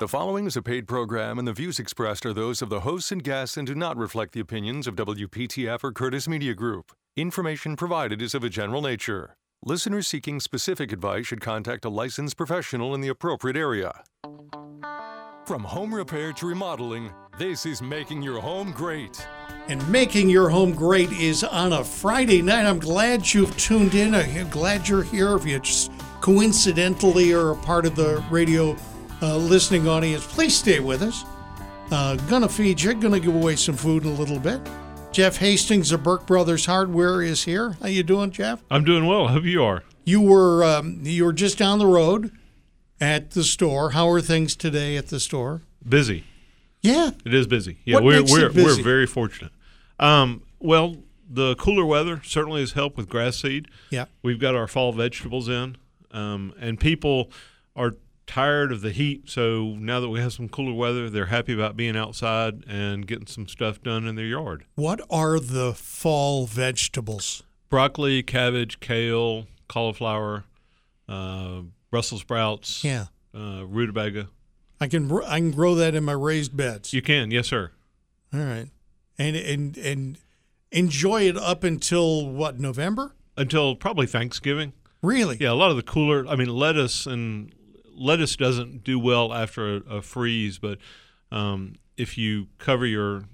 The following is a paid program, and the views expressed are those of the hosts and guests and do not reflect the opinions of WPTF or Curtis Media Group. Information provided is of a general nature. Listeners seeking specific advice should contact a licensed professional in the appropriate area. From home repair to remodeling, this is making your home great. And making your home great is on a Friday night. I'm glad you've tuned in. I'm glad you're here. If you just coincidentally are a part of the radio uh, listening audience, please stay with us. Uh, gonna feed you. Gonna give away some food in a little bit. Jeff Hastings of Burke Brothers Hardware is here. How you doing, Jeff? I'm doing well. I hope you are. You were um, you were just down the road at the store. How are things today at the store? Busy. Yeah, It is busy. Yeah, What we're we're we're very fortunate. Um, well, the cooler weather certainly has helped with grass seed. yeah. We've got our fall vegetables in, um, and people are tired of the heat. So now that we have some cooler weather, they're happy about being outside and getting some stuff done in their yard. What are the fall vegetables? Broccoli, cabbage, kale, cauliflower, uh, Brussels sprouts, Yeah, uh, rutabaga. I can I can grow that in my raised beds. You can, yes, sir. All right, and and and enjoy it up until what November? Until probably Thanksgiving. Really? Yeah, a lot of the cooler. I mean, lettuce and lettuce doesn't do well after a, a freeze, but um, if you cover your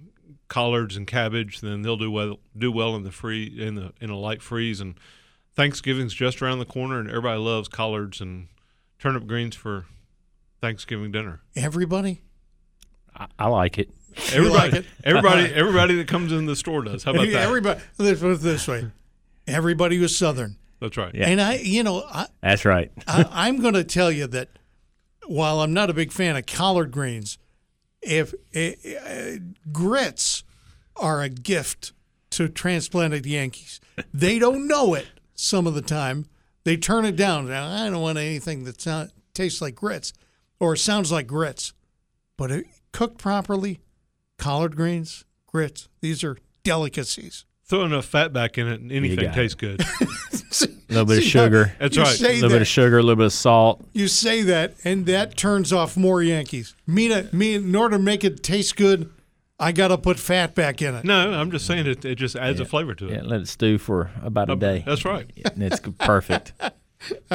collards and cabbage, then they'll do well. Do well in the free in the in a light freeze. And Thanksgiving's just around the corner, and everybody loves collards and turnip greens for Thanksgiving dinner. Everybody? I, I like it. Everybody, like it? everybody, everybody that comes in the store does. How about that? Everybody. Let's put it this way: everybody was Southern, That's right. Yeah. and I, you know, I, That's right. I, I'm going to tell you that while I'm not a big fan of collard greens, if uh, grits are a gift to transplanted Yankees, they don't know it some of the time. They turn it down. Now, I don't want anything that sound, tastes like grits or sounds like grits, but it, cooked properly, collard greens, grits, these are delicacies. Throw enough fat back in it, and anything got it. tastes good. A little bit of sugar. That's right. A little that- bit of sugar, a little bit of salt. You say that, and that turns off more Yankees. Me, to, me, in order to make it taste good, I got to put fat back in it. No, I'm just saying it. It just adds a flavor to it. Yeah, let it stew for about a day. That's right. And it's perfect. All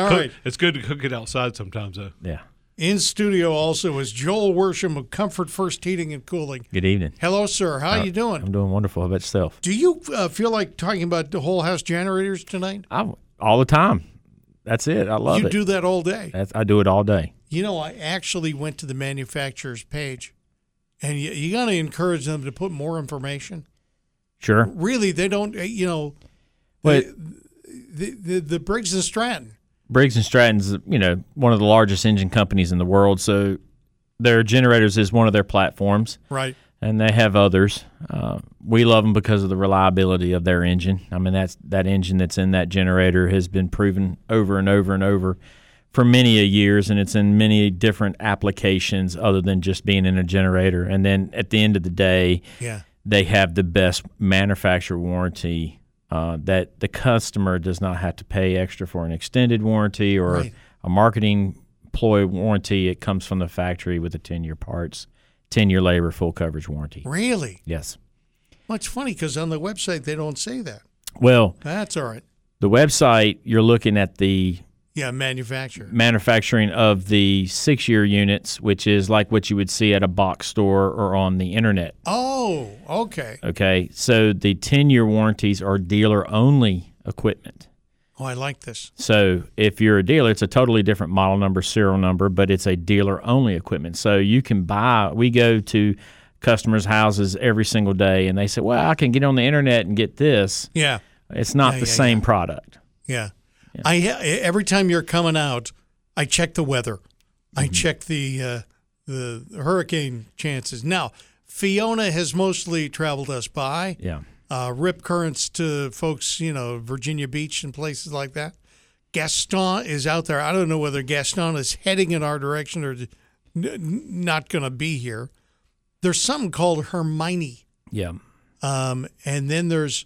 Cook- right. It's good to cook it outside sometimes, though. Yeah. In studio also is Joel Worsham of Comfort First Heating and Cooling. Good evening. Hello, sir. How are you doing? I'm doing wonderful. How about yourself? Do you uh, feel like talking about the whole house generators tonight? I all the time. That's it. I love you it. You do that all day. That's, I do it all day. You know, I actually went to the manufacturer's page, and you, you got to encourage them to put more information. Sure. Really, they don't. uh, You know, But the the, the Briggs and Stratton. Briggs and Stratton's, you know, one of the largest engine companies in the world. So their generators is one of their platforms. Right. and they have others. Uh, we love them because of the reliability of their engine. I mean, that's that engine that's in that generator has been proven over and over and over for many a years, and it's in many different applications other than just being in a generator. And then at the end of the day, Yeah. they have the best manufacturer warranty uh, that the customer does not have to pay extra for an extended warranty or Right. a marketing ploy warranty. It comes from the factory with the 10 year parts, 10 year labor, full coverage warranty. Really? Yes. Well, it's funny because on the website they don't say that. Well, That's all right. the website, you're looking at the Yeah, manufacturer. manufacturing of the six year units, which is like what you would see at a box store or on the internet. Oh, okay. Okay. So the 10 year warranties are dealer only equipment. Oh, I like this. So if you're a dealer, it's a totally different model number, serial number, but it's a dealer only equipment. So you can buy, we go to customers' houses every single day and they say, well, I can get on the internet and get this. Yeah, It's not Yeah, the yeah, same yeah. product. yeah. I every time you're coming out, I check the weather. I Mm-hmm. check the uh, the hurricane chances. Now, Fiona has mostly traveled us by. Yeah. Uh, rip currents to folks, you know, Virginia Beach and places like that. Gaston is out there. I don't know whether Gaston is heading in our direction or not going to be here. There's something called Hermione. Yeah. Um, and then there's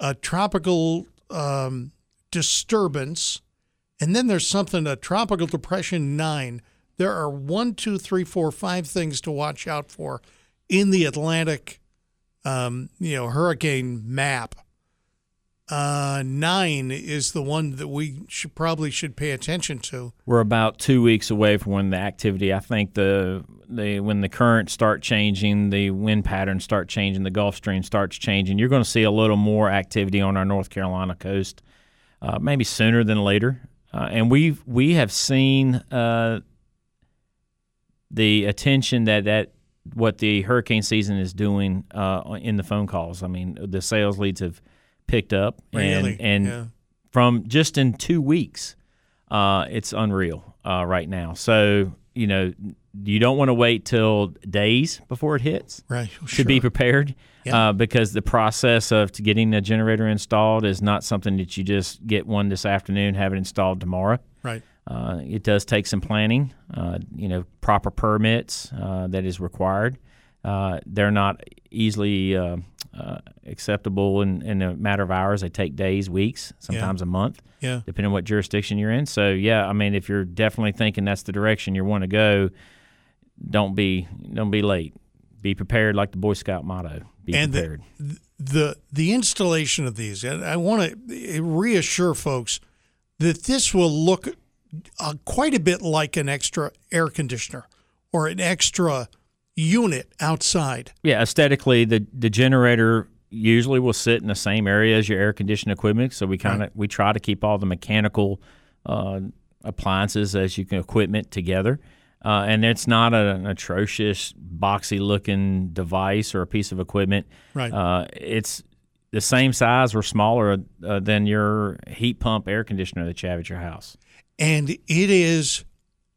a tropical um, disturbance. And then there's something, a tropical depression nine there are one, two, three, four, five things to watch out for in the Atlantic, um, you know, hurricane map. Uh, nine is the one that we should probably should pay attention to. We're about two weeks away from when the activity. I think the the when the currents start changing, the wind patterns start changing, the Gulf Stream starts changing. You're going to see a little more activity on our North Carolina coast, uh, maybe sooner than later. Uh, and we we have seen uh, the attention that that what the hurricane season is doing uh, in the phone calls. I mean, the sales leads have picked up, Really? and and Yeah. from just in two weeks, uh, it's unreal uh, right now. So you know, you don't want to wait till days before it hits Right. to be prepared. Yeah. Uh, because the process of getting a generator installed is not something that you just get one this afternoon, have it installed tomorrow. Right. Uh, it does take some planning, uh, you know, proper permits uh, that is required. Uh, they're not easily uh, uh, acceptable in, in a matter of hours. They take days, weeks, sometimes a month, Yeah. depending on what jurisdiction you're in. So, yeah, I mean, if you're definitely thinking that's the direction you want to go, don't be don't be late. Be prepared, like the Boy Scout motto. Be And the- prepared. the the installation of these and i want to reassure folks that this will look uh, quite a bit like an extra air conditioner or an extra unit outside Yeah, aesthetically, the the generator usually will sit in the same area as your air conditioning equipment. So we kind of we try to keep all the mechanical uh, appliances as you can equipment together. Uh, and it's not a, an atrocious, boxy looking device or a piece of equipment. Right. Uh, it's the same size or smaller uh, than your heat pump air conditioner that you have at your house. and it is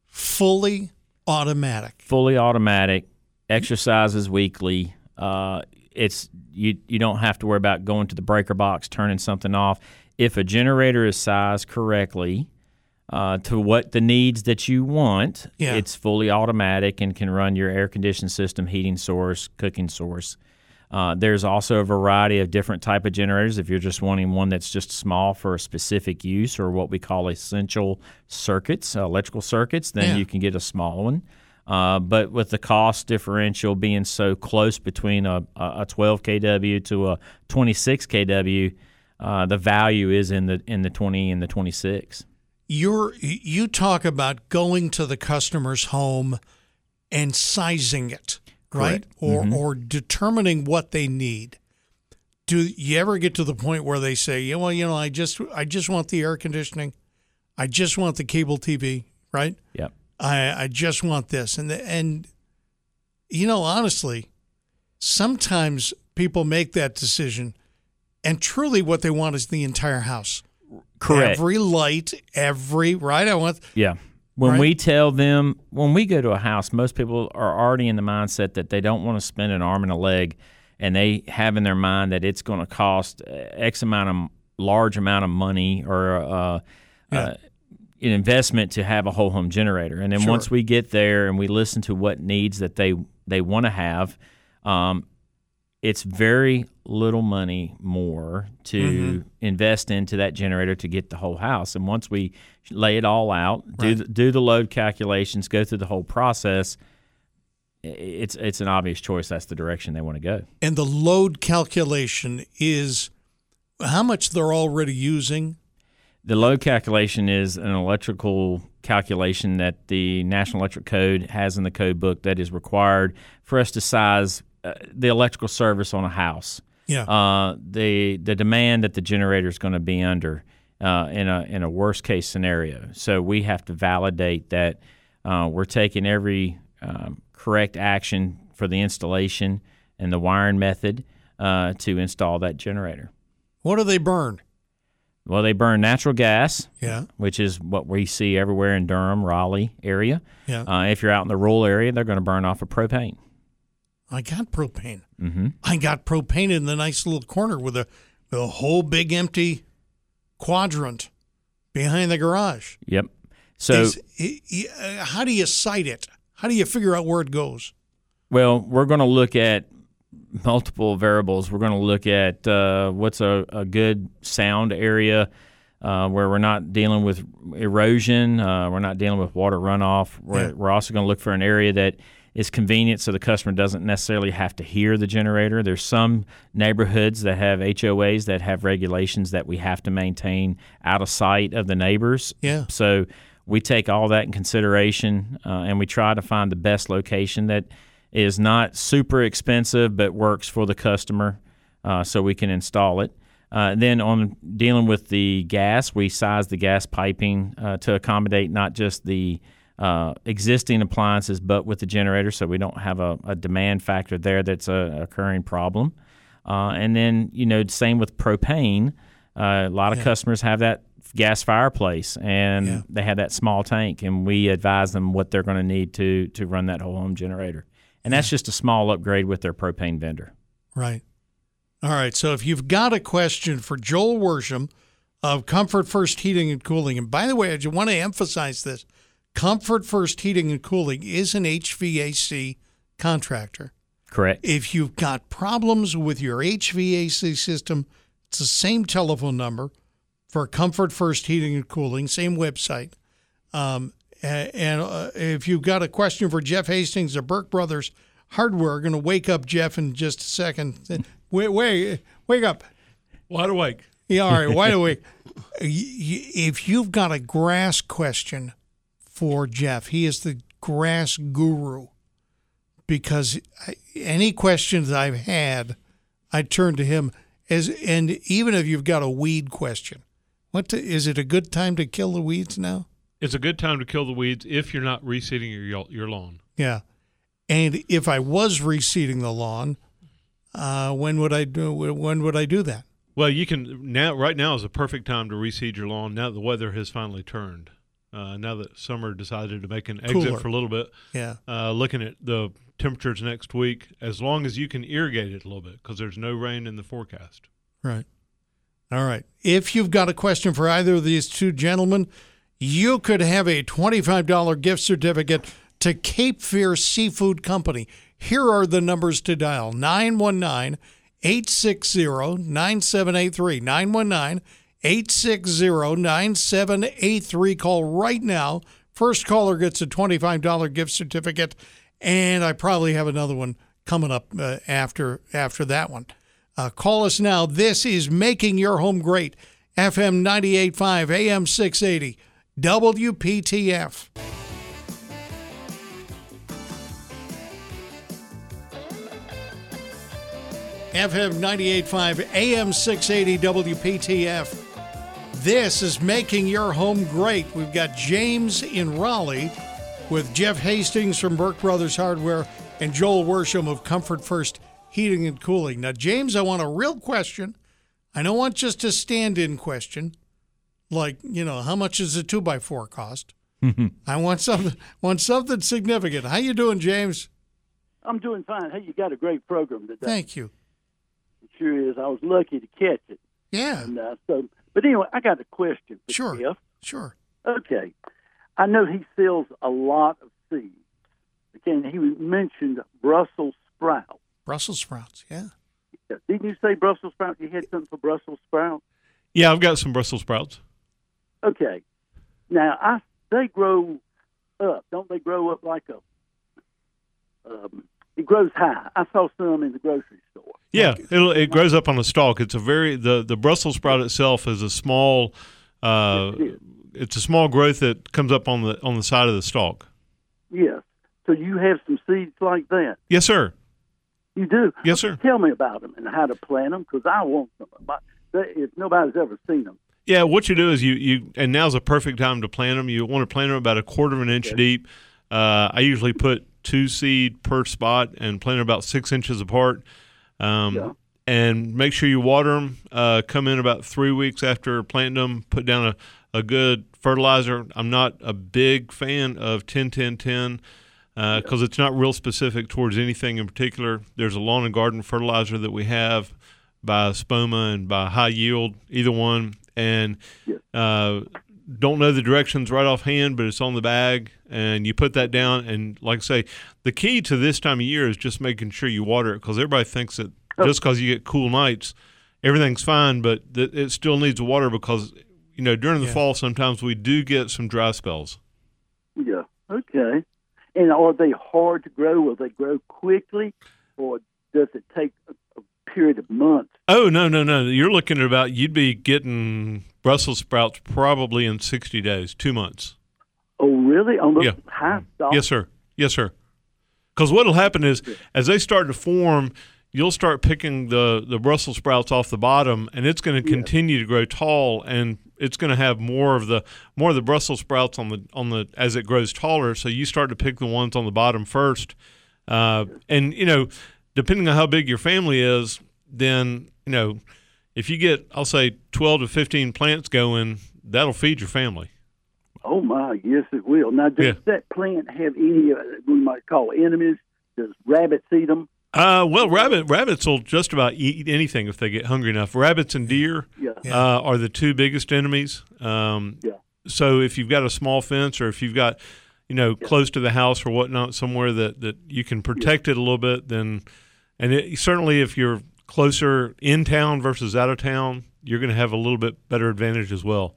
fully automatic fully automatic, exercises weekly. Uh, it's you you don't have to worry about going to the breaker box, turning something off. If a generator is sized correctly uh, to what the needs that you want, Yeah. it's fully automatic and can run your air conditioning system, heating source, cooking source. Uh, there's also a variety of different type of generators. If you're just wanting one that's just small for a specific use or what we call essential circuits, uh, electrical circuits, then Yeah. you can get a small one. Uh, but with the cost differential being so close between a, a a 12 kW to a 26 kW, uh, the value is in the in the 20 and the 26. You're you talk about going to the customer's home and sizing it right? Correct. or mm-hmm. or determining what they need. Do you ever get to the point where they say yeah well you know i just i just want the air conditioning. I just want the cable tv right? Yep. i i just want this. And the, and you know honestly sometimes people make that decision and truly what they want is the entire house Correct. every light every right i want Yeah. When Right? we tell them, when we go to a house, most people are already in the mindset that they don't want to spend an arm and a leg, and they have in their mind that it's going to cost uh, X amount of large amount of money or uh, Yeah. uh, an investment to have a whole home generator. And then Sure. once we get there and we listen to what needs that they they want to have, um, it's very little money more to Mm-hmm. invest into that generator to get the whole house. And once we lay it all out, do the, do the load calculations, go through the whole process, it's it's an obvious choice. That's the direction they want to go. and the load calculation is how much they're already using The load calculation is an electrical calculation that the National Electric Code has in the code book that is required for us to size uh, the electrical service on a house. yeah uh, the the demand that the generator is going to be under uh, in a in a worst case scenario. So we have to validate that uh, we're taking every um, correct action for the installation and the wiring method uh, to install that generator. what do they burn Well, they burn natural gas, yeah which is what we see everywhere in Durham, Raleigh area. yeah Uh, if you're out in the rural area, they're going to burn off of propane. I got propane hmm i got propane in the nice little corner with a with a whole big empty quadrant behind the garage Yep. So Is- uh, how do you site it how do you figure out where it goes Well, we're going to look at multiple variables. We're going to look at uh, what's a, a good sound area uh, where we're not dealing with erosion, uh, we're not dealing with water runoff. We're, Yeah. we're also going to look for an area that is convenient so the customer doesn't necessarily have to hear the generator. There's some neighborhoods that have HOAs that have regulations that we have to maintain out of sight of the neighbors. Yeah. So we take all that in consideration uh, and we try to find the best location that is not super expensive but works for the customer uh, so we can install it. Uh, then on dealing with the gas, we size the gas piping uh, to accommodate not just the uh, existing appliances but with the generator so we don't have a, a demand factor there that's a occurring problem. Uh, and then, you know, same with propane. Uh, a lot of Yeah. customers have that gas fireplace and Yeah. they have that small tank, and we advise them what they're going to need to to run that whole home generator. And that's just a small upgrade with their propane vendor. Right. All right. So if you've got a question for Joel Worsham of Comfort First Heating and Cooling, and by the way, I just want to emphasize this Comfort First Heating and Cooling is an HVAC contractor. Correct. If you've got problems with your HVAC system, it's the same telephone number for Comfort First Heating and Cooling, same website. Um, and uh, if you've got a question for Jeff Hastings of Burke Brothers Hardware, going to wake up Jeff in just a second. Wait, wait, wake up. Wide awake. Yeah, all right, wide awake. Y- y- If you've got a grass question for Jeff, he is the grass guru. Because I- any questions I've had, I turn to him. As and even if you've got a weed question, what to, is it a good time to kill the weeds now? It's a good time to kill the weeds if you're not reseeding your your lawn. Yeah, and if I was reseeding the lawn, uh, when would I do? When would I do that? Well, you can now. Right now is a perfect time to reseed your lawn. Now the weather has finally turned. Uh, now that summer decided to make an exit Cooler. for a little bit. Yeah. Uh, looking at the temperatures next week, as long as you can irrigate it a little bit, because there's no rain in the forecast. Right. All right. If you've got a question for either of these two gentlemen, you could have a $25 gift certificate to Cape Fear Seafood Company. Here are the numbers to dial 919 860 9783. 919 860 9783. Call right now. First caller gets a $25 gift certificate, and I probably have another one coming up uh, after after that one. Uh, call us now. This is Making Your Home Great. FM 98.5, AM 680, WPTF. FM 98.5, AM 680, WPTF. This is Making Your Home Great. We've got James in Raleigh with Jeff Hastings from Burke Brothers Hardware and Joel Worsham of Comfort First Heating and Cooling. Now, James, I want a real question. I don't want just a stand in question, like, you know, how much does a two by four cost? I want something want something significant. How you doing, James? I'm doing fine. Hey, you got a great program today. Thank you. It sure is. I was lucky to catch it. Yeah, And uh, so, but anyway, I got a question for Sure. Jeff. sure. Okay, I know he sells a lot of seeds. Okay, and he mentioned Brussels sprout. Brussels sprouts, yeah. Didn't you say Brussels sprout? You had something for Brussels sprout. Yeah, I've got some Brussels sprouts. Okay, now I they grow up, don't they? Grow up like a. Um, it grows high. I saw some in the grocery store. Yeah, it'll, it grows up on a stalk. It's a very the the Brussels sprout itself is a small. Uh, Yes, it is. it's a small growth that comes up on the on the side of the stalk. Yes. So you have some seeds like that. Yes, sir. You do. Yes, sir. Tell me about them and how to plant them because I want some. But if nobody's ever seen them, Yeah, what you do is you you and now's a perfect time to plant them. You want to plant them about a quarter of an inch deep. Uh, I usually put two seed per spot and plant them about six inches apart. Um, Yeah. And make sure you water them. Uh, come in about three weeks after planting them. Put down a, a good fertilizer. I'm not a big fan of 10 10 10 because it's not real specific towards anything in particular. There's a lawn and garden fertilizer that we have by Espoma and by High Yield, either one, and uh, don't know the directions right offhand, but it's on the bag, and you put that down. And like I say, the key to this time of year is just making sure you water it because everybody thinks that oh. just because you get cool nights, everything's fine, but th- it still needs water because you know during the Yeah. fall sometimes we do get some dry spells. Yeah. Okay. And are they hard to grow? Will they grow quickly, or does it take a, a period of months? Oh no no no! You're looking at about you'd be getting Brussels sprouts probably in 60 days, two months. Oh, really? On those Yeah. stalks? Yes, sir. Yes, sir. Because what'll happen is, as they start to form, you'll start picking the the Brussels sprouts off the bottom, and it's going to continue to grow tall, and it's going to have more of the more of the Brussels sprouts on the on the as it grows taller. So you start to pick the ones on the bottom first, uh, and you know, depending on how big your family is, then you know, if you get I'll say twelve to fifteen plants going, that'll feed your family. Oh my, yes, it will. Now, does Yeah. that plant have any uh, we might call enemies? Does rabbits eat them? Uh, well, rabbit rabbits will just about eat anything if they get hungry enough. Rabbits and deer Yeah. uh, are the two biggest enemies. Um, Yeah. So if you've got a small fence, or if you've got, you know, close to the house or whatnot, somewhere that that you can protect it a little bit, then, and it, certainly if you're closer in town versus out of town, you're going to have a little bit better advantage as well.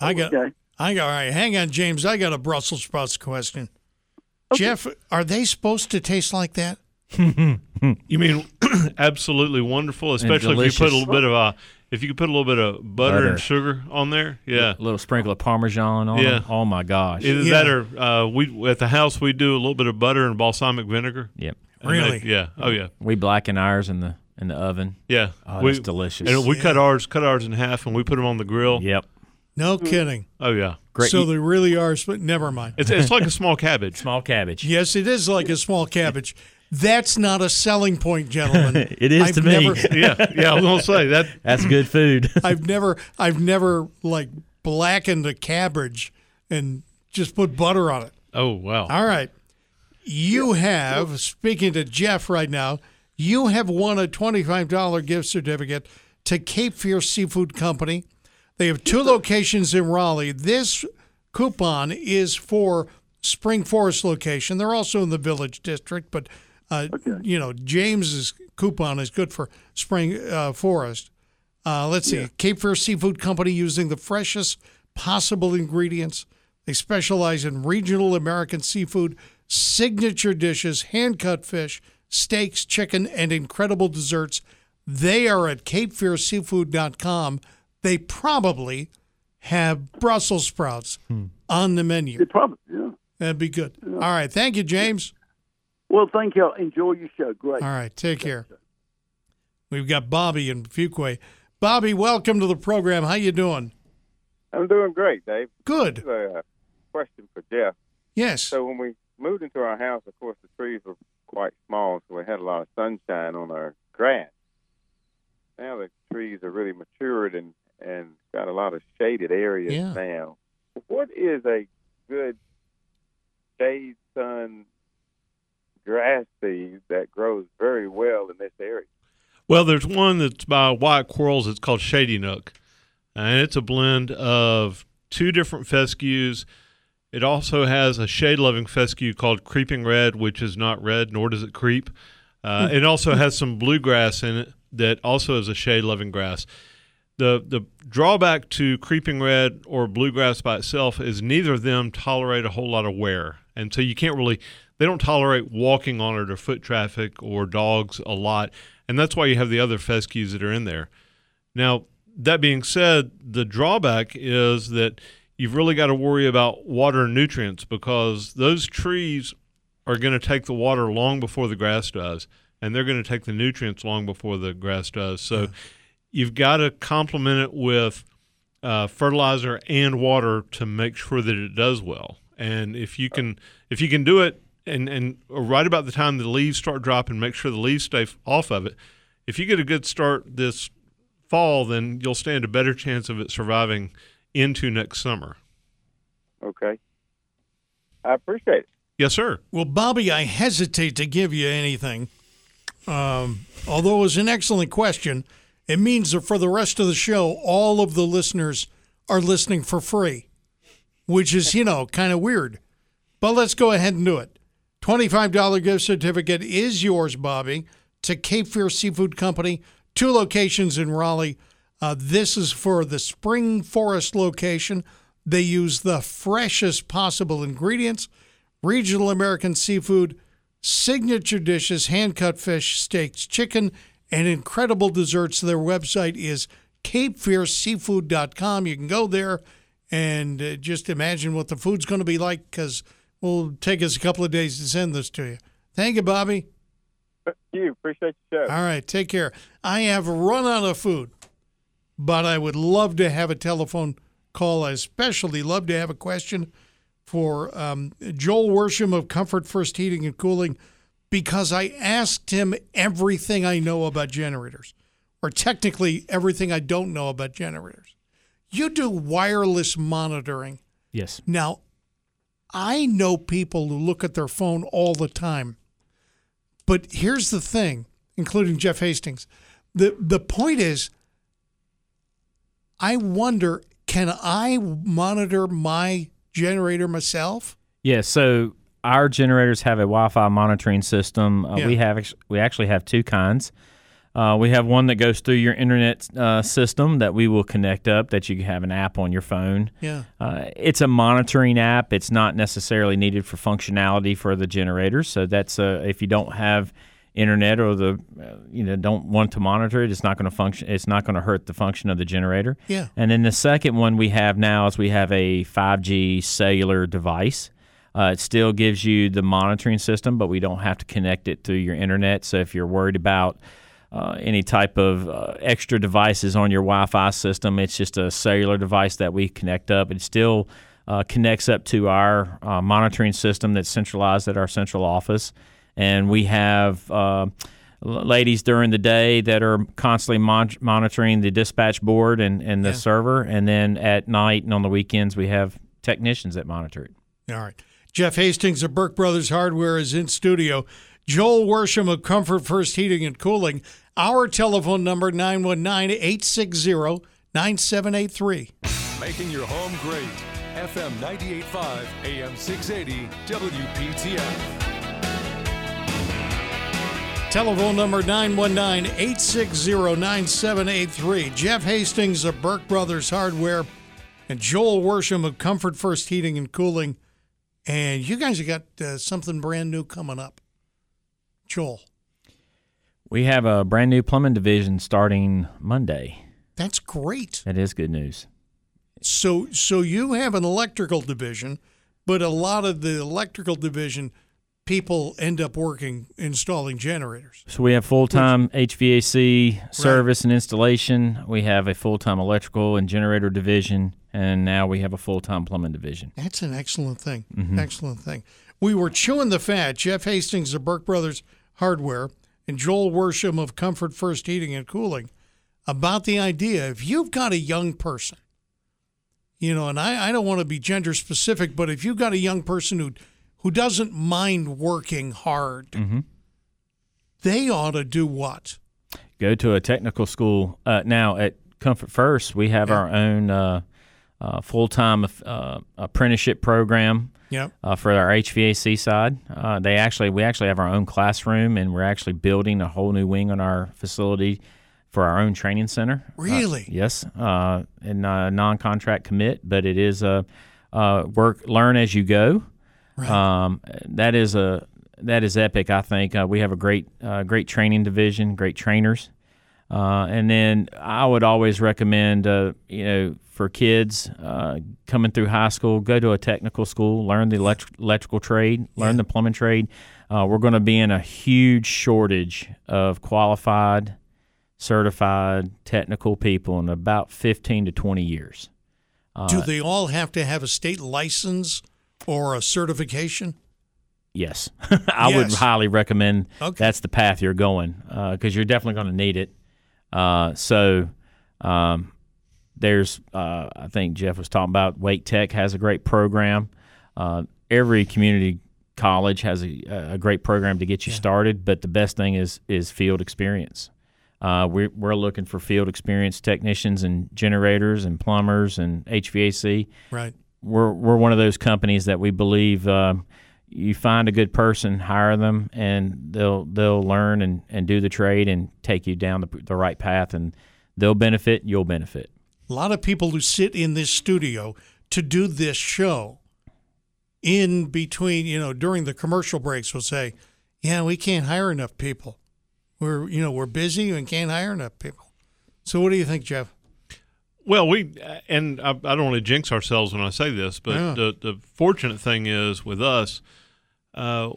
I got. Okay. I got. All right, hang on, James. I got a Brussels sprouts question. Jeff, are they supposed to taste like that? You mean absolutely wonderful, especially if you put a little bit of uh, if you could put a little bit of butter, Butter. and sugar on there, yeah. A little sprinkle of Parmesan on Yeah. them. Oh my gosh. Either Yeah. that or uh, we at the house we do a little bit of butter and balsamic vinegar. Yep. Really? they- yeah. Oh yeah. We blacken ours in the in the oven. Yeah. Oh, we, that's delicious. And we cut ours cut ours in half and we put them on the grill. Yep. No mm-hmm. kidding. Oh yeah. Great. So they really are. sp- Never mind. It's it's like a small cabbage. Small cabbage. Yes, it is like a small cabbage. That's not a selling point, gentlemen. It is I've to me. Never, yeah. Yeah. I was gonna say that. That's good food. I've never, I've never like blackened a cabbage and just put butter on it. Oh wow. All right. You have, speaking to Jeff right now, you have won a $25 gift certificate to Cape Fear Seafood Company. They have two locations in Raleigh. This coupon is for Spring Forest location. They're also in the Village District, but uh, you know James's coupon is good for Spring uh, Forest. Uh, let's see, Cape Fear Seafood Company using the freshest possible ingredients. They specialize in regional American seafood, signature dishes, hand cut fish, steaks, chicken, and incredible desserts. They are at capefearseafood.com. They probably have Brussels sprouts hmm. on the menu. It probably, yeah. That'd be good. All right. Thank you, James. Well, thank you. Enjoy your show. Great. All right. Take care. We've got Bobby in Fuquay. Bobby, welcome to the program. How you doing? I'm doing great, Dave. Good. A question for Jeff. Yes. So when we moved into our house, of course, the trees were quite small, so we had a lot of sunshine on our grass. Now the trees are really matured and and got a lot of shaded areas Yeah. now. What is a good shade sun grass seed that grows very well in this area? Well, there's one that's by Wyatt-Quarles. It's called Shady Nook, and it's a blend of two different fescues. It also has a shade-loving fescue called Creeping Red, which is not red, nor does it creep. Uh, it also has some bluegrass in it that also is a shade-loving grass. The the drawback to creeping red or bluegrass by itself is neither of them tolerate a whole lot of wear, and so you can't really. They don't tolerate walking on it or foot traffic or dogs a lot, and that's why you have the other fescues that are in there. Now, that being said, the drawback is that you've really got to worry about water and nutrients because those trees are going to take the water long before the grass does, and they're going to take the nutrients long before the grass does. So you've got to complement it with uh, fertilizer and water to make sure that it does well. And if you can, if you can do it, and and right about the time the leaves start dropping, make sure the leaves stay f- off of it. If you get a good start this fall, then you'll stand a better chance of it surviving into next summer. Okay. I appreciate it. Yes, sir. Well, Bobby, I hesitate to give you anything. Um, although it was an excellent question, it means that for the rest of the show, all of the listeners are listening for free, which is, you know, kind of weird. But let's go ahead and do it. $25 gift certificate is yours, Bobby, to Cape Fear Seafood Company, two locations in Raleigh. Uh, this is for the Spring Forest location. They use the freshest possible ingredients, regional American seafood, signature dishes, hand cut fish, steaks, chicken, and incredible desserts. Their website is capefearseafood.com. You can go there and uh, just imagine what the food's going to be like because it will take us a couple of days to send this to you. Thank you, Bobby. Thank you. Appreciate the show. All right, take care. I have run out of food, but I would love to have a telephone call. I especially love to have a question for um, Joel Worsham of Comfort First Heating and Cooling because I asked him everything I know about generators, or technically everything I don't know about generators. You do wireless monitoring. Yes. Now, I know people who look at their phone all the time. But here's the thing, including Jeff Hastings. The the point is I wonder can I monitor my generator myself? Yeah, so our generators have a Wi-Fi monitoring system. Uh, Yeah. We have we actually have two kinds. Uh, we have one that goes through your internet uh, system that we will connect up. That you have an app on your phone. Yeah. Uh, it's a monitoring app. It's not necessarily needed for functionality for the generators. So that's uh, if you don't have internet or the uh, you know don't want to monitor it, it's not going to function. It's not going to hurt the function of the generator. Yeah. And then the second one we have now is we have a 5G cellular device. Uh, it still gives you the monitoring system, but we don't have to connect it through your internet. So if you're worried about uh, any type of uh, extra devices on your Wi-Fi system, it's just a cellular device that we connect up. It still uh, connects up to our uh, monitoring system that's centralized at our central office, and we have. Uh, Ladies during the day that are constantly mon- monitoring the dispatch board and, and the Yeah. server, and then at night and on the weekends we have technicians that monitor it. All right. Jeff Hastings of Burke Brothers Hardware is in studio. Joel Worsham of Comfort First Heating and Cooling. Our telephone number 919-860-9783. Making your home great. FM 98.5, AM 680, WPTF. Telephone number 919-860-9783. Jeff Hastings of Burke Brothers Hardware and Joel Worsham of Comfort First Heating and Cooling. And you guys have got uh, something brand new coming up. Joel, We have a brand new plumbing division starting Monday. that's great. That is good news. So so you have an electrical division, but a lot of the electrical division people end up working installing generators. So we have full time HVAC service and installation. We have a full time electrical and generator division, and now we have a full time plumbing division. That's an excellent thing. Mm-hmm. Excellent thing. We were chewing the fat. Jeff Hastings of Burke Brothers Hardware and Joel Worsham of Comfort First Heating and Cooling about the idea if you've got a young person, you know, and I, I don't want to be gender specific, but if you've got a young person who who doesn't mind working hard, Mm-hmm. they ought to do what? Go to a technical school. Uh, now at Comfort First, we have Yeah. our own uh, uh, full time uh, apprenticeship program. Yep. uh, for our HVAC side. Uh, they actually we actually have our own classroom, and we're actually building a whole new wing on our facility for our own training center. Uh, Really? yes, uh, and uh, non-contract commit, but it is a uh, work learn as you go. Right. Um, that is a that is epic. I think uh, we have a great uh, great training division, great trainers. Uh, and then I would always recommend, uh, you know, for kids uh, coming through high school, go to a technical school, learn the elect- electrical trade, learn Yeah. the plumbing trade. Uh, we're going to be in a huge shortage of qualified, certified technical people in about 15 to 20 years. do they all have to have a state license or a certification? Yes, I would highly recommend Okay. that's the path you're going because you're definitely going to need it. Uh, so um, there's, uh, I think Jeff was talking about Wake Tech has a great program. Uh, every community college has a, a great program to get you started, but the best thing is is field experience. Uh, we're, we're looking for field experience technicians and generators and plumbers and HVAC Right. We're we're one of those companies that we believe uh, you find a good person, hire them, and they'll they'll learn and, and do the trade and take you down the, the right path. And they'll benefit, you'll benefit. A lot of people who sit in this studio to do this show in between, you know, during the commercial breaks will say, "Yeah, we can't hire enough people. We're, you know, we're busy and can't hire enough people." So, what do you think, Jeff? Well, we and I, I don't want to jinx ourselves when I say this, but Yeah. the the fortunate thing is with us, uh,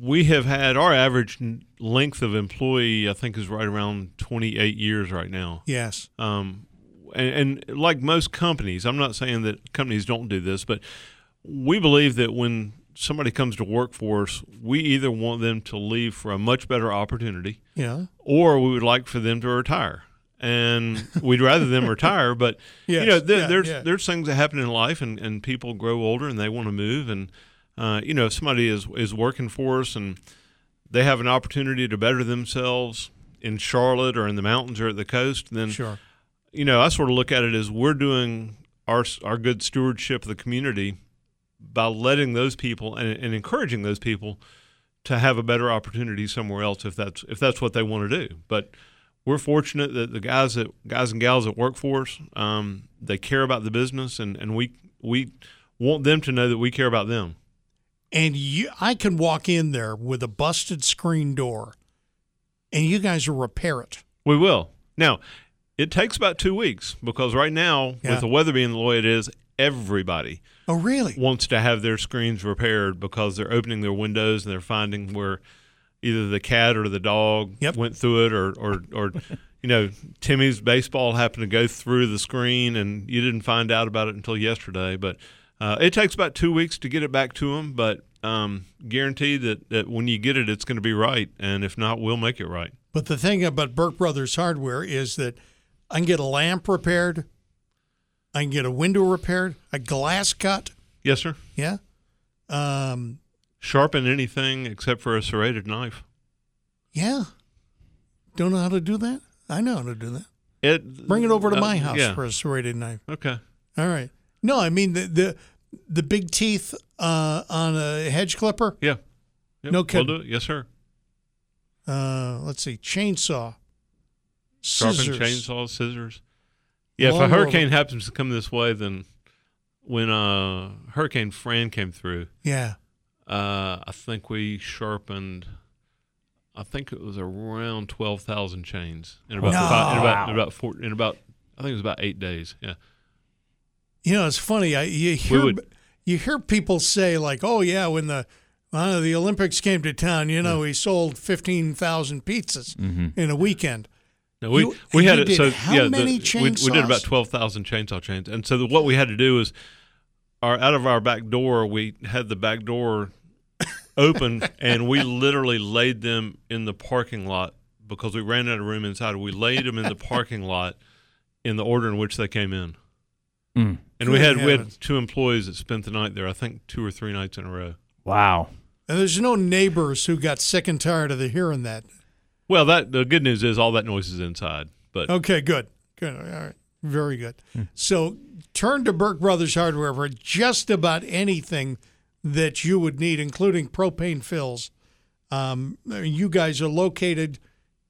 we have had our average length of employee, I think, is right around 28 years right now. Yes. Um, and, and like most companies, I'm not saying that companies don't do this, but we believe that when somebody comes to work for us, we either want them to leave for a much better opportunity, Yeah. or we would like for them to retire. And we'd rather them retire, but Yes, you know, there, yeah, there's yeah. there's things that happen in life, and, and people grow older and they want to move, and uh, you know, if somebody is is working for us and they have an opportunity to better themselves in Charlotte or in the mountains or at the coast, then Sure. you know, I sort of look at it as we're doing our our good stewardship of the community by letting those people and, and encouraging those people to have a better opportunity somewhere else if that's if that's what they want to do. But we're fortunate that the guys that guys and gals that work for us, um, they care about the business, and, and we we want them to know that we care about them. And you, I can walk in there with a busted screen door, and you guys will repair it. We will. Now, it takes about two weeks because right now, Yeah. with the weather being the way it is, everybody Oh, really? wants to have their screens repaired because they're opening their windows and they're finding where either the cat or the dog Yep. went through it or, or, or you know, Timmy's baseball happened to go through the screen and you didn't find out about it until yesterday. But uh, it takes about two weeks to get it back to them, but um, guaranteed that, that when you get it, it's going to be right. And if not, we'll make it right. But the thing about Burke Brothers Hardware is that I can get a lamp repaired, I can get a window repaired, a glass cut. Yes, sir. Yeah. Um, Sharpen anything except for a serrated knife. yeah. Don't know how to do that? I know how to do that. It Bring it over to uh, my house Yeah. for a serrated knife. Okay. All right. No, I mean the the, the big teeth uh, on a hedge clipper. Yeah. Yep, No we'll do it. Yes, sir. Uh, let's see, chainsaw, Sharpen scissors. chainsaws, scissors. Yeah, if a hurricane happens to come this way, then when uh, Hurricane Fran came through, Yeah. Uh, I think we sharpened. I think it was around twelve thousand chains in about No. five, in about in about four, in about I think it was about eight days. Yeah, You know, it's funny. I you hear would- you hear people say like, "Oh yeah, when the uh, the Olympics came to town, you know, we sold fifteen thousand pizzas in a weekend." no, we You- we had it. So how yeah, the- many we, we did about twelve thousand chainsaw chains, and so the, what we had to do is, our out of our back door, we had the back door open, and we literally laid them in the parking lot because we ran out of room inside. We laid them in the parking lot in the order in which they came in. Mm. And we had we had two employees that spent the night there. I think two or three nights in a row. Wow. And there's no neighbors who got sick and tired of the hearing that. Well, that the good news is all that noise is inside. But Okay, good, good, all right, very good. So turn to Burke Brothers Hardware for just about anything that you would need, including propane fills. Um, you guys are located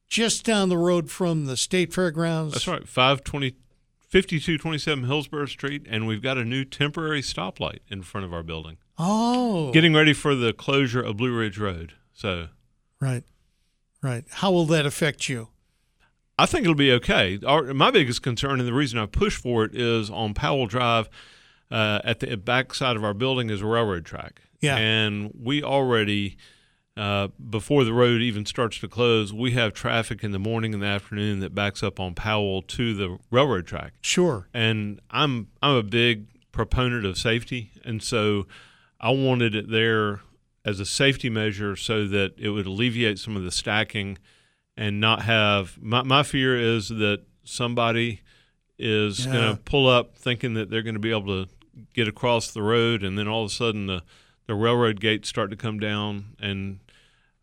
just down the road from the state fairgrounds. that's right, 520, 5227 Hillsborough Street, and we've got a new temporary stoplight in front of our building, Oh, getting ready for the closure of Blue Ridge Road. So right, right. How will that affect you? I think it'll be okay. Our, my biggest concern, and the reason I push for it, is on Powell Drive. Uh, at the back side of our building is a railroad track. Yeah. And we already, uh, before the road even starts to close, we have traffic in the morning and the afternoon that backs up on Powell to the railroad track. Sure. And I'm I'm a big proponent of safety, and so I wanted it there as a safety measure so that it would alleviate some of the stacking and not have my, my fear is that somebody is Yeah. going to pull up thinking that they're going to be able to get across the road and then all of a sudden the, the railroad gates start to come down and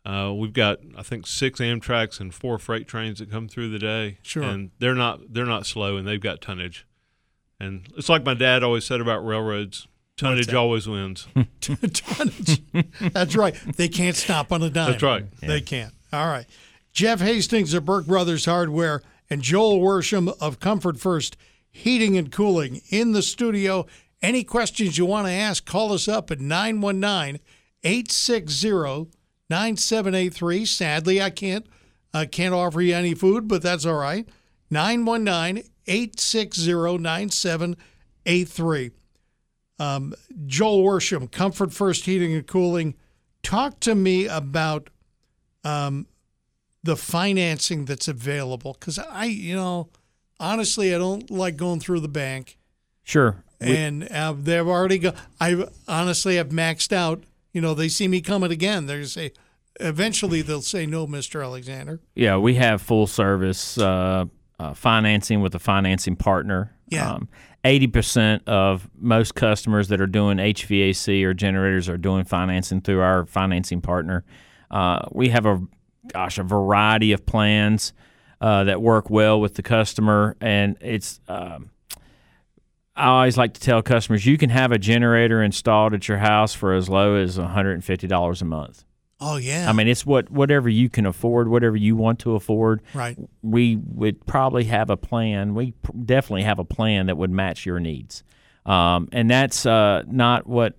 uh, we've got I think six Amtrak's and four freight trains that come through the day Sure. and they're not they're not slow and they've got tonnage and it's like my dad always said about railroads tonnage always wins Tonnage. That's right. They can't stop on a dime. That's right. They can't. All right. Jeff Hastings of Burke Brothers Hardware and Joel Worsham of Comfort First Heating and Cooling in the studio. Any questions you want to ask, call us up at 919 860 9783. Sadly, I can't I can't offer you any food, but that's all right. 919 860 9783. Um, Joel Worsham, Comfort First Heating and Cooling. Talk to me about um, the financing that's available because I, you know, honestly, I don't like going through the bank. Sure. We- and uh, they've already got. I honestly have maxed out. You know, they see me coming again. They're gonna say, eventually they'll say no, Mister Alexander. Yeah, we have full service uh, uh, financing with a financing partner. Yeah. Eighty percent of most customers that are doing HVAC or generators are doing financing through our financing partner. Uh, we have a gosh a variety of plans uh, that work well with the customer, and it's. Um, I always like to tell customers you can have a generator installed at your house for as low as $150 a month. Oh yeah. I mean, it's what whatever you can afford, whatever you want to afford. right. We would probably have a plan. We definitely have a plan that would match your needs, um, and that's uh, not what.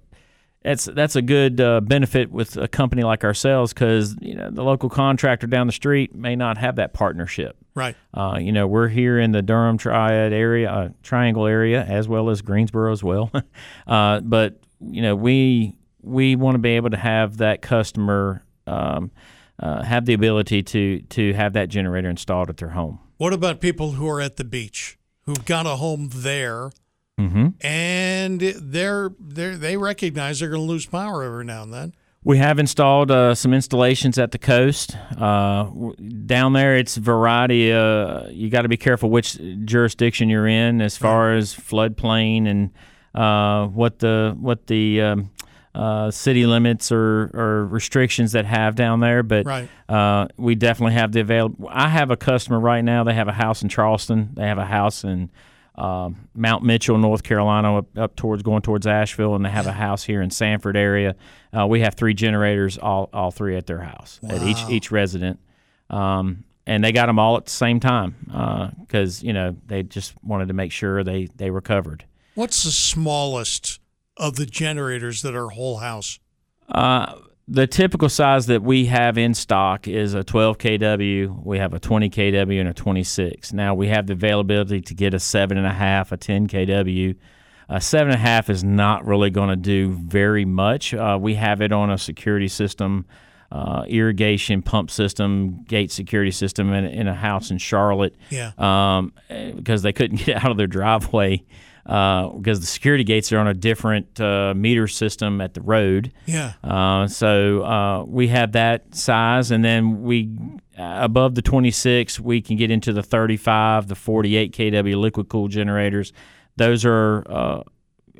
That's that's a good uh, benefit with a company like ourselves because you know the local contractor down the street may not have that partnership. Right. Uh, you know, we're here in the Durham Triad area, uh, Triangle area, as well as Greensboro as well. uh, but you know, we we want to be able to have that customer um, uh, have the ability to to have that generator installed at their home. What about people who are at the beach who've got a home there Mm-hmm. and they're they they recognize they're going to lose power every now and then? We have installed uh, some installations at the coast. Uh, down there, it's variety. Uh, you got to be careful which jurisdiction you're in as far as floodplain and uh, what the what the um, uh, city limits or, or restrictions that have down there. But Right. uh, we definitely have the available. I have a customer right now. They have a house in Charleston. They have a house in um, Mount Mitchell, North Carolina, up, up towards going towards Asheville, and they have a house here in Sanford area. Uh, we have three generators, all all three at their house at each each resident, um, and they got them all at the same time because you know they just wanted to make sure they they were covered. What's the smallest of the generators that are whole house? Uh, the typical size that we have in stock is a 12 kW. We have a 20 kW and a 26. Now we have the availability to get a seven and a half, a 10 kW. A seven and a half is not really going to do very much. Uh, we have it on a security system, uh, irrigation pump system, gate security system in, in a house in Charlotte Yeah. um, eh, because they couldn't get out of their driveway uh, because the security gates are on a different uh, meter system at the road. Yeah. Uh, so uh, we have that size, and then we uh, above the 26, we can get into the 35, the 48 kW liquid cool generators. Those are, uh,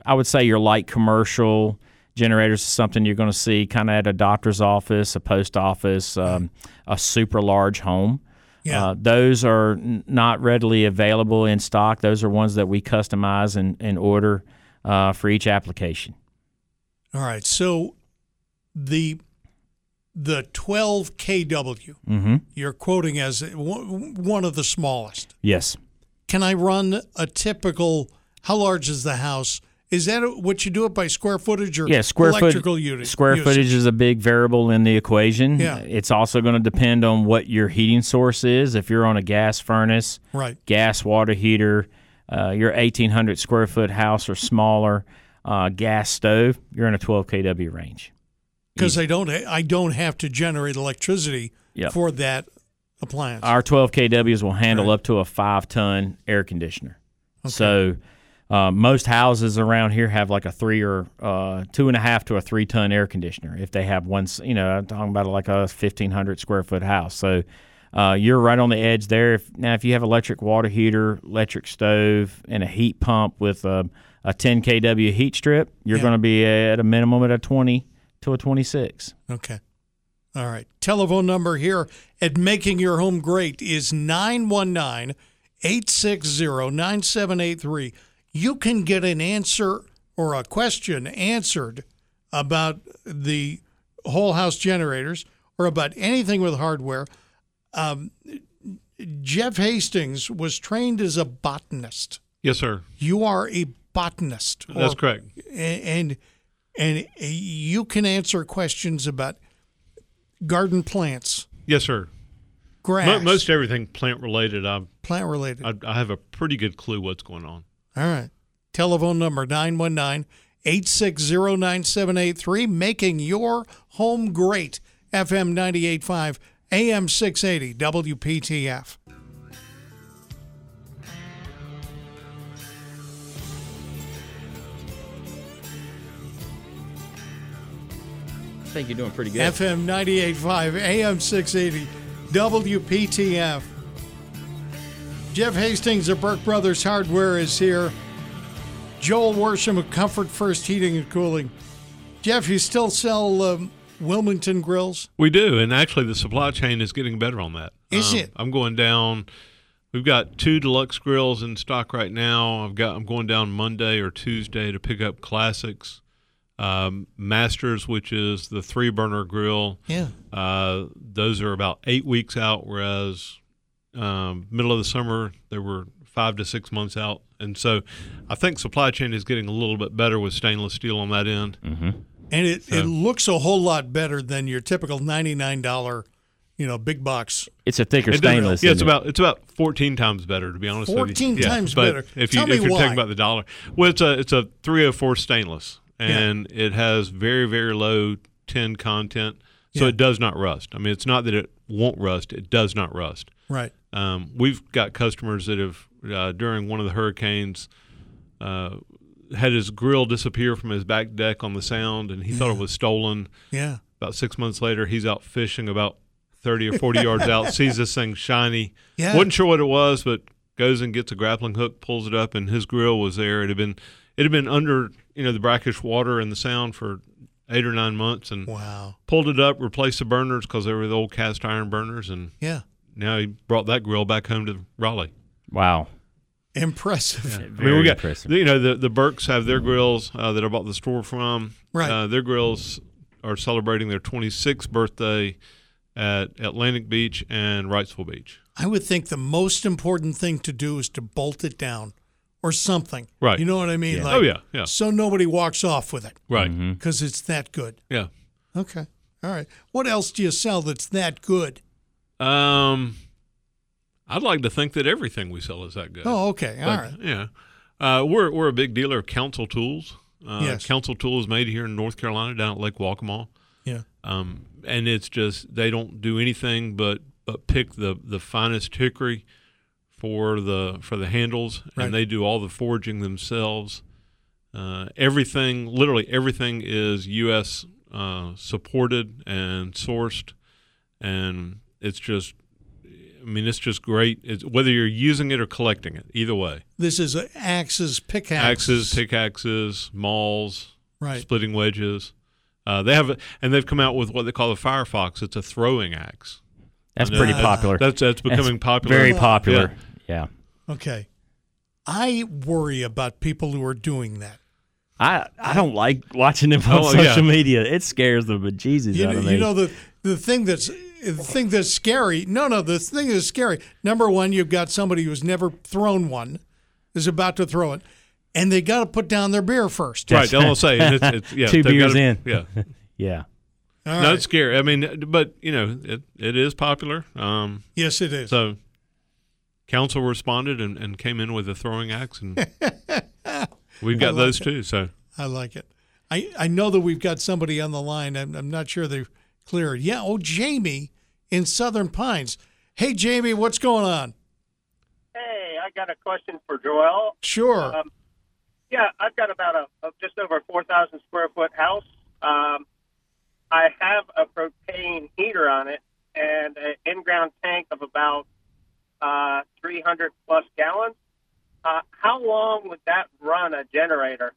I would say, your light commercial generators is something you're going to see kind of at a doctor's office, a post office, um, a super large home. Yeah. Uh, those are n- not readily available in stock. Those are ones that we customize and, and order uh, for each application. All right. So the the 12 kW Mm-hmm. you're quoting as one one of the smallest. Yes. Can I run a typical? How large is the house? Is that what you do it by square footage or Yeah, square foot- electrical unit? Square usage? footage is a big variable in the equation. Yeah. It's also going to depend on what your heating source is. If you're on a gas furnace, Right. gas water heater, uh, your 1,800 square foot house or smaller, uh, gas stove, you're in a 12 kW range. Because I don't I don't have to generate electricity Yep. for that appliance. Our 12 kWs will handle Right. up to a five ton air conditioner. So uh, most houses around here have like a three or uh, two and a half to a three ton air conditioner. If they have one, you know, I'm talking about like a 1,500 square foot house. So uh, you're right on the edge there. If, now, if you have electric water heater, electric stove, and a heat pump with a, a 10 kW heat strip, you're Yeah. going to be at a minimum at a 20 to a 26. Okay. All right. Telephone number here at Making Your Home Great is 919 860 9783. You can get an answer or a question answered about the whole house generators or about anything with hardware. Um, Jeff Hastings was trained as a botanist. Yes, sir. You are a botanist. That's or- correct. and and you can answer questions about garden plants, Yes, sir. grass, Mo- most everything plant related, I, plant related. I I have a pretty good clue what's going on. All right. Telephone number 919 860 9783, making your home great. FM 985, AM 680, WPTF. I think you're doing pretty good. FM 985, AM 680, WPTF. Jeff Hastings of Burke Brothers Hardware is here. Joel Worsham of Comfort First Heating and Cooling. Jeff, you still sell um, Wilmington grills? We do, and actually, the supply chain is getting better on that. Is Um, it? I'm going down. We've got two deluxe grills in stock right now. I've got. I'm going down Monday or Tuesday to pick up classics, um, masters, which is the three burner grill. Yeah. Uh, those are about eight weeks out, whereas um, middle of the summer they were five to six months out. And so, I think supply chain is getting a little bit better with stainless steel on that end. And it, So- it looks a whole lot better than your typical $99, you know, big box. It's a thicker It stainless. Yeah, it's it? about it's about fourteen times better to be honest. with 14 you. Yeah, times but better. If you Tell me if you're why. talking about the dollar, well, it's a it's a three hundred four stainless, and it has very very low tin content, so Yeah. it does not rust. I mean, it's not that it won't rust; it does not rust. Right. Um, we've got customers that have uh, during one of the hurricanes. Uh, had his grill disappear from his back deck on the sound, and he thought it was stolen Yeah. about six months later, he's out fishing about 30 or 40 yards out, sees this thing shiny. Yeah. Wasn't sure what it was, but goes and gets a grappling hook, pulls it up, and his grill was there. It had been it had been under you know the brackish water and the sound for eight or nine months, and Wow. pulled it up, replaced the burners because they were the old cast iron burners, and Yeah. Now he brought that grill back home to Raleigh. Wow. Impressive. I mean, we got impressive. you know the the Burkes have their grills uh, that I bought the store from. Right. Uh, their grills are celebrating their 26th birthday at Atlantic Beach and Wrightsville Beach. I would think the most important thing to do is to bolt it down or something. Right. You know what I mean? Like, oh yeah, yeah, So nobody walks off with it right, Mm-hmm. because it's that good. yeah. Okay. All right. What else do you sell that's that good? Um, I'd like to think that everything we sell is that good. Oh, okay. All But, right. Yeah, uh, we're we're a big dealer of Council Tools. Uh, Yes. Council Tools made here in North Carolina down at Lake Waccamaw. Yeah. um, and it's just they don't do anything but but pick the the finest hickory for the for the handles, Right. and they do all the forging themselves. Uh, everything, literally everything, is U.S. Uh, supported and sourced, and it's just. I mean, it's just great. It's, whether you're using it or collecting it, either way. This is axes, pickaxes. Axes, pickaxes, mauls, Right. splitting wedges. Uh, they have, and they've come out with what they call the Firefox. It's a throwing axe. That's pretty that- popular. That's that's becoming popular. Very popular. Yeah. Okay. I worry about people who are doing that. I, I don't like watching them on Oh, social yeah. media. It scares the bejesus You out of me. you know the the thing that's the thing that's scary. No, no, the thing that's scary. Number one, you've got somebody who's never thrown one, is about to throw it, and they got to put down their beer first. Right. I'll say it's, it's, yeah, Two beers gotta- in. Yeah. yeah. All No, right. scary. I mean, but you know, it, it is popular. Um, Yes, it is. so council responded and, and came in with a throwing axe, and we've got like those it. too. So I like it. I, I know that we've got somebody on the line. I'm, I'm not sure they've cleared. Yeah. Oh, Jamie in Southern Pines. Hey, Jamie, what's going on? Hey, I got a question for Joel. Sure. Um, yeah, I've got about a, a just over a four thousand square foot house. Um, I have a propane heater on it and an in-ground tank of about uh, 300 plus gallons. Uh, how long would that run a generator?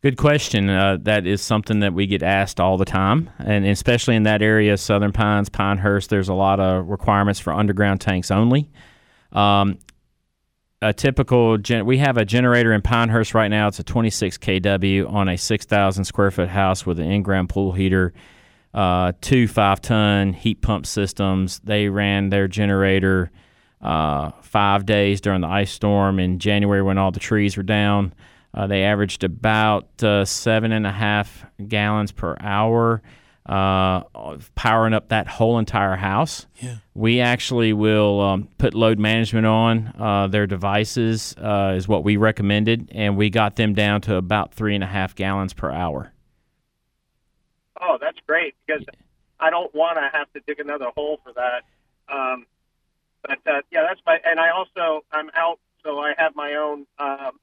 Good question. Uh, that is something that we get asked all the time, and especially in that area, Southern Pines, Pinehurst. There's a lot of requirements for underground tanks only. Um, a typical gen- we have a generator in Pinehurst right now. It's a 26 kW on a 6,000 square foot house with an in-ground pool heater. uh, two five ton heat pump systems. They ran their generator uh, five days during the ice storm in January when all the trees were down. Uh, they averaged about uh, seven and a half gallons per hour, uh, powering up that whole entire house. Yeah. We actually will um, put load management on uh, their devices, uh, is what we recommended, and we got them down to about three and a half gallons per hour. Oh, that's great because I don't want to have to dig another hole for that. Um, but uh, yeah, that's my. And I also I'm out, so I have my own um,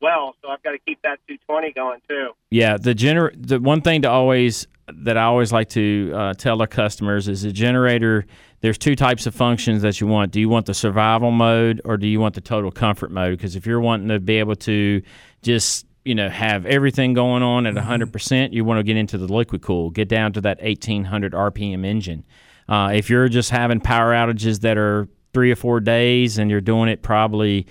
well, so I've got to keep that 220 going too. Yeah, the gener- the one thing to always that I always like to uh, tell our customers is the generator. There's two types of functions that you want. Do you want the survival mode or do you want the total comfort mode? Because if you're wanting to be able to just you know have everything going on at 100%, you want to get into the liquid cool, get down to that 1800 RPM engine. Uh, if you're just having power outages that are three or four days and you're doing it probably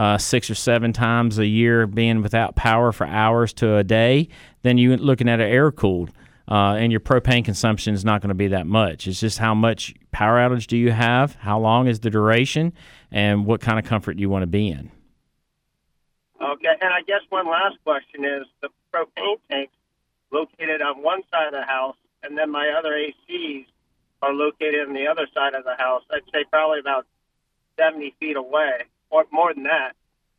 uh, six or seven times a year being without power for hours to a day, then you're looking at an air cooled. Uh, and your propane consumption is not going to be that much. It's just how much power outage do you have, how long is the duration, and what kind of comfort you want to be in. Okay, and I guess one last question is the propane tanks located on one side of the house, and then my other ACs are located on the other side of the house. I'd say probably about 70 feet away, or more than that.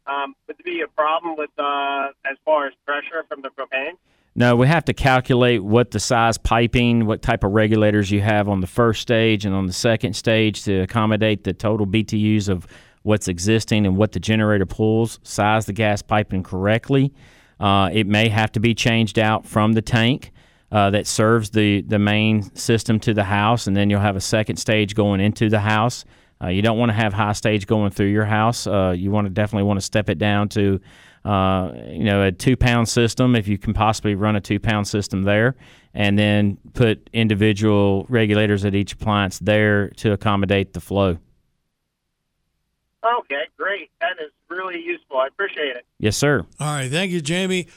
Um, would there be a problem with uh, as far as pressure from the propane? No, we have to calculate what the size piping, what type of regulators you have on the first stage and on the second stage to accommodate the total BTUs of what's existing and what the generator pulls. Size the gas piping correctly. Uh, it may have to be changed out from the tank. Uh, that serves the, the main system to the house, and then you'll have a second stage going into the house. Uh, you don't want to have high stage going through your house. Uh, you want to definitely want to step it down to, uh, you know, a two pound system if you can possibly run a two pound system there, and then put individual regulators at each appliance there to accommodate the flow. Okay, great. That is really useful. I appreciate it. Yes, sir. All right. Thank you, Jamie.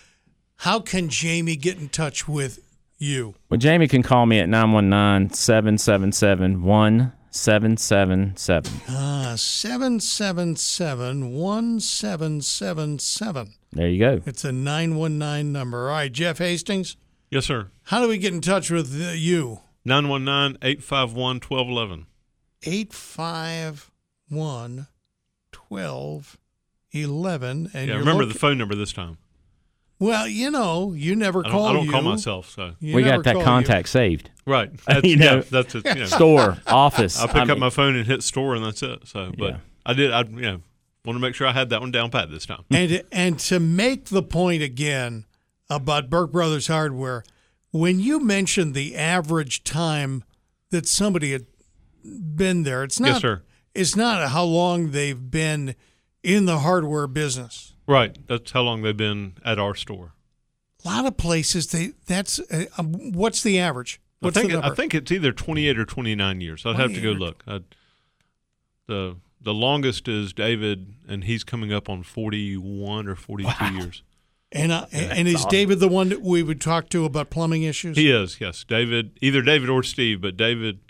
How can Jamie get in touch with you? Well, Jamie can call me at 919 777 1777. Uh, 777 1777. There you go. It's a 919 number. All right, Jeff Hastings, Yes, sir. how do we get in touch with uh, you? 919 851 1211. 851 1211. And Yeah, you're remember loca- the phone number this time. Well, you know, you never I call I don't you. call myself, so. You we got that call you. contact saved. Right. That's, You know, yeah, that's it. You know. Store, office. I pick I up mean- my phone and hit store, and that's it. So, but Yeah. I did. I you know want to make sure I had that one down pat this time. and and to make the point again about Burke Brothers Hardware, when you mentioned the average time that somebody had been there, it's not Yes, sir. it's not how long they've been in the hardware business. Right. That's how long they've been at our store. A lot of places they that's uh, um, what's the average? What's I think the it, I think it's either 28 or 29 years. I'd have to go look. i the the longest is David, and he's coming up on 41 or 42 years. and uh, and is David the one that we would talk to about plumbing issues? He is, yes. David, either David or Steve, but David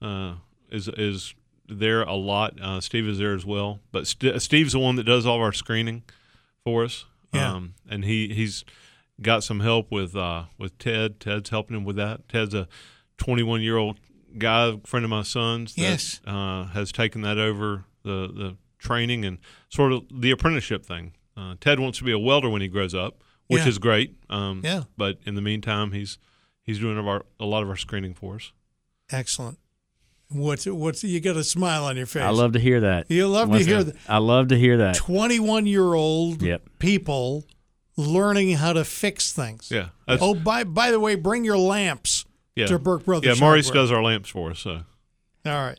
uh, is is there a lot. Uh, Steve is there as well, but St- Steve's the one that does all of our screening for us. Yeah. Um, and he he's got some help with uh, with Ted. Ted's helping him with that. Ted's a 21 year old guy, friend of my son's. That, Yes. uh, has taken that over the the training and sort of the apprenticeship thing. Uh, Ted wants to be a welder when he grows up, which Yeah. is great. Um, Yeah. But in the meantime, he's he's doing our, a lot of our screening for us. Excellent. What's what's you got a smile on your face? I love to hear that. You love to hear that? that. I love to hear that. 21 year old Yep. people learning how to fix things. Yeah. Oh, by by the way, bring your lamps yeah. to Burke Brothers. Yeah, Maurice Hardware. does our lamps for us. So All right.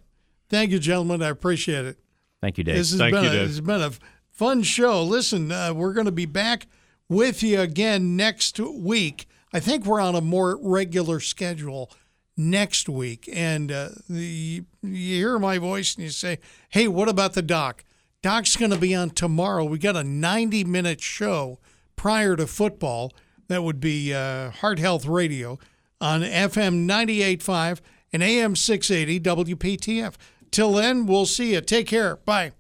Thank you, gentlemen. I appreciate it. Thank you, Dave. This has Thank been you, a, Dave. this has been a fun show. Listen, uh, we're going to be back with you again next week. I think we're on a more regular schedule next week. And uh, the, you hear my voice and you say, "Hey, what about the doc?" Doc's going to be on tomorrow. We got a 90 minute show prior to football. That would be uh, Heart Health Radio. on FM 98.5 and AM 680 WPTF. Till then, we'll see you. Take care. Bye.